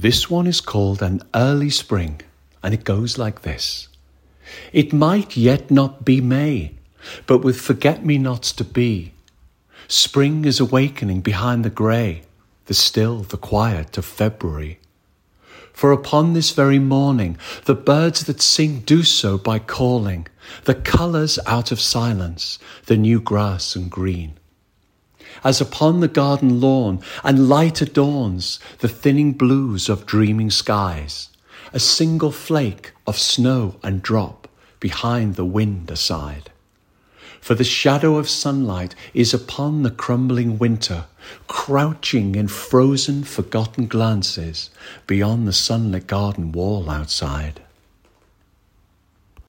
This one is called an early spring, and it goes like this. It might yet not be May, but with forget me nots to be. Spring is awakening behind the grey, the still, the quiet of February. For upon this very morning, the birds that sing do so by calling the colours out of silence, the new grass and green as upon the garden lawn and light adorns the thinning blues of dreaming skies, a single flake of snow and drop behind the wind aside. For the shadow of sunlight is upon the crumbling winter, crouching in frozen, forgotten glances beyond the sunlit garden wall outside.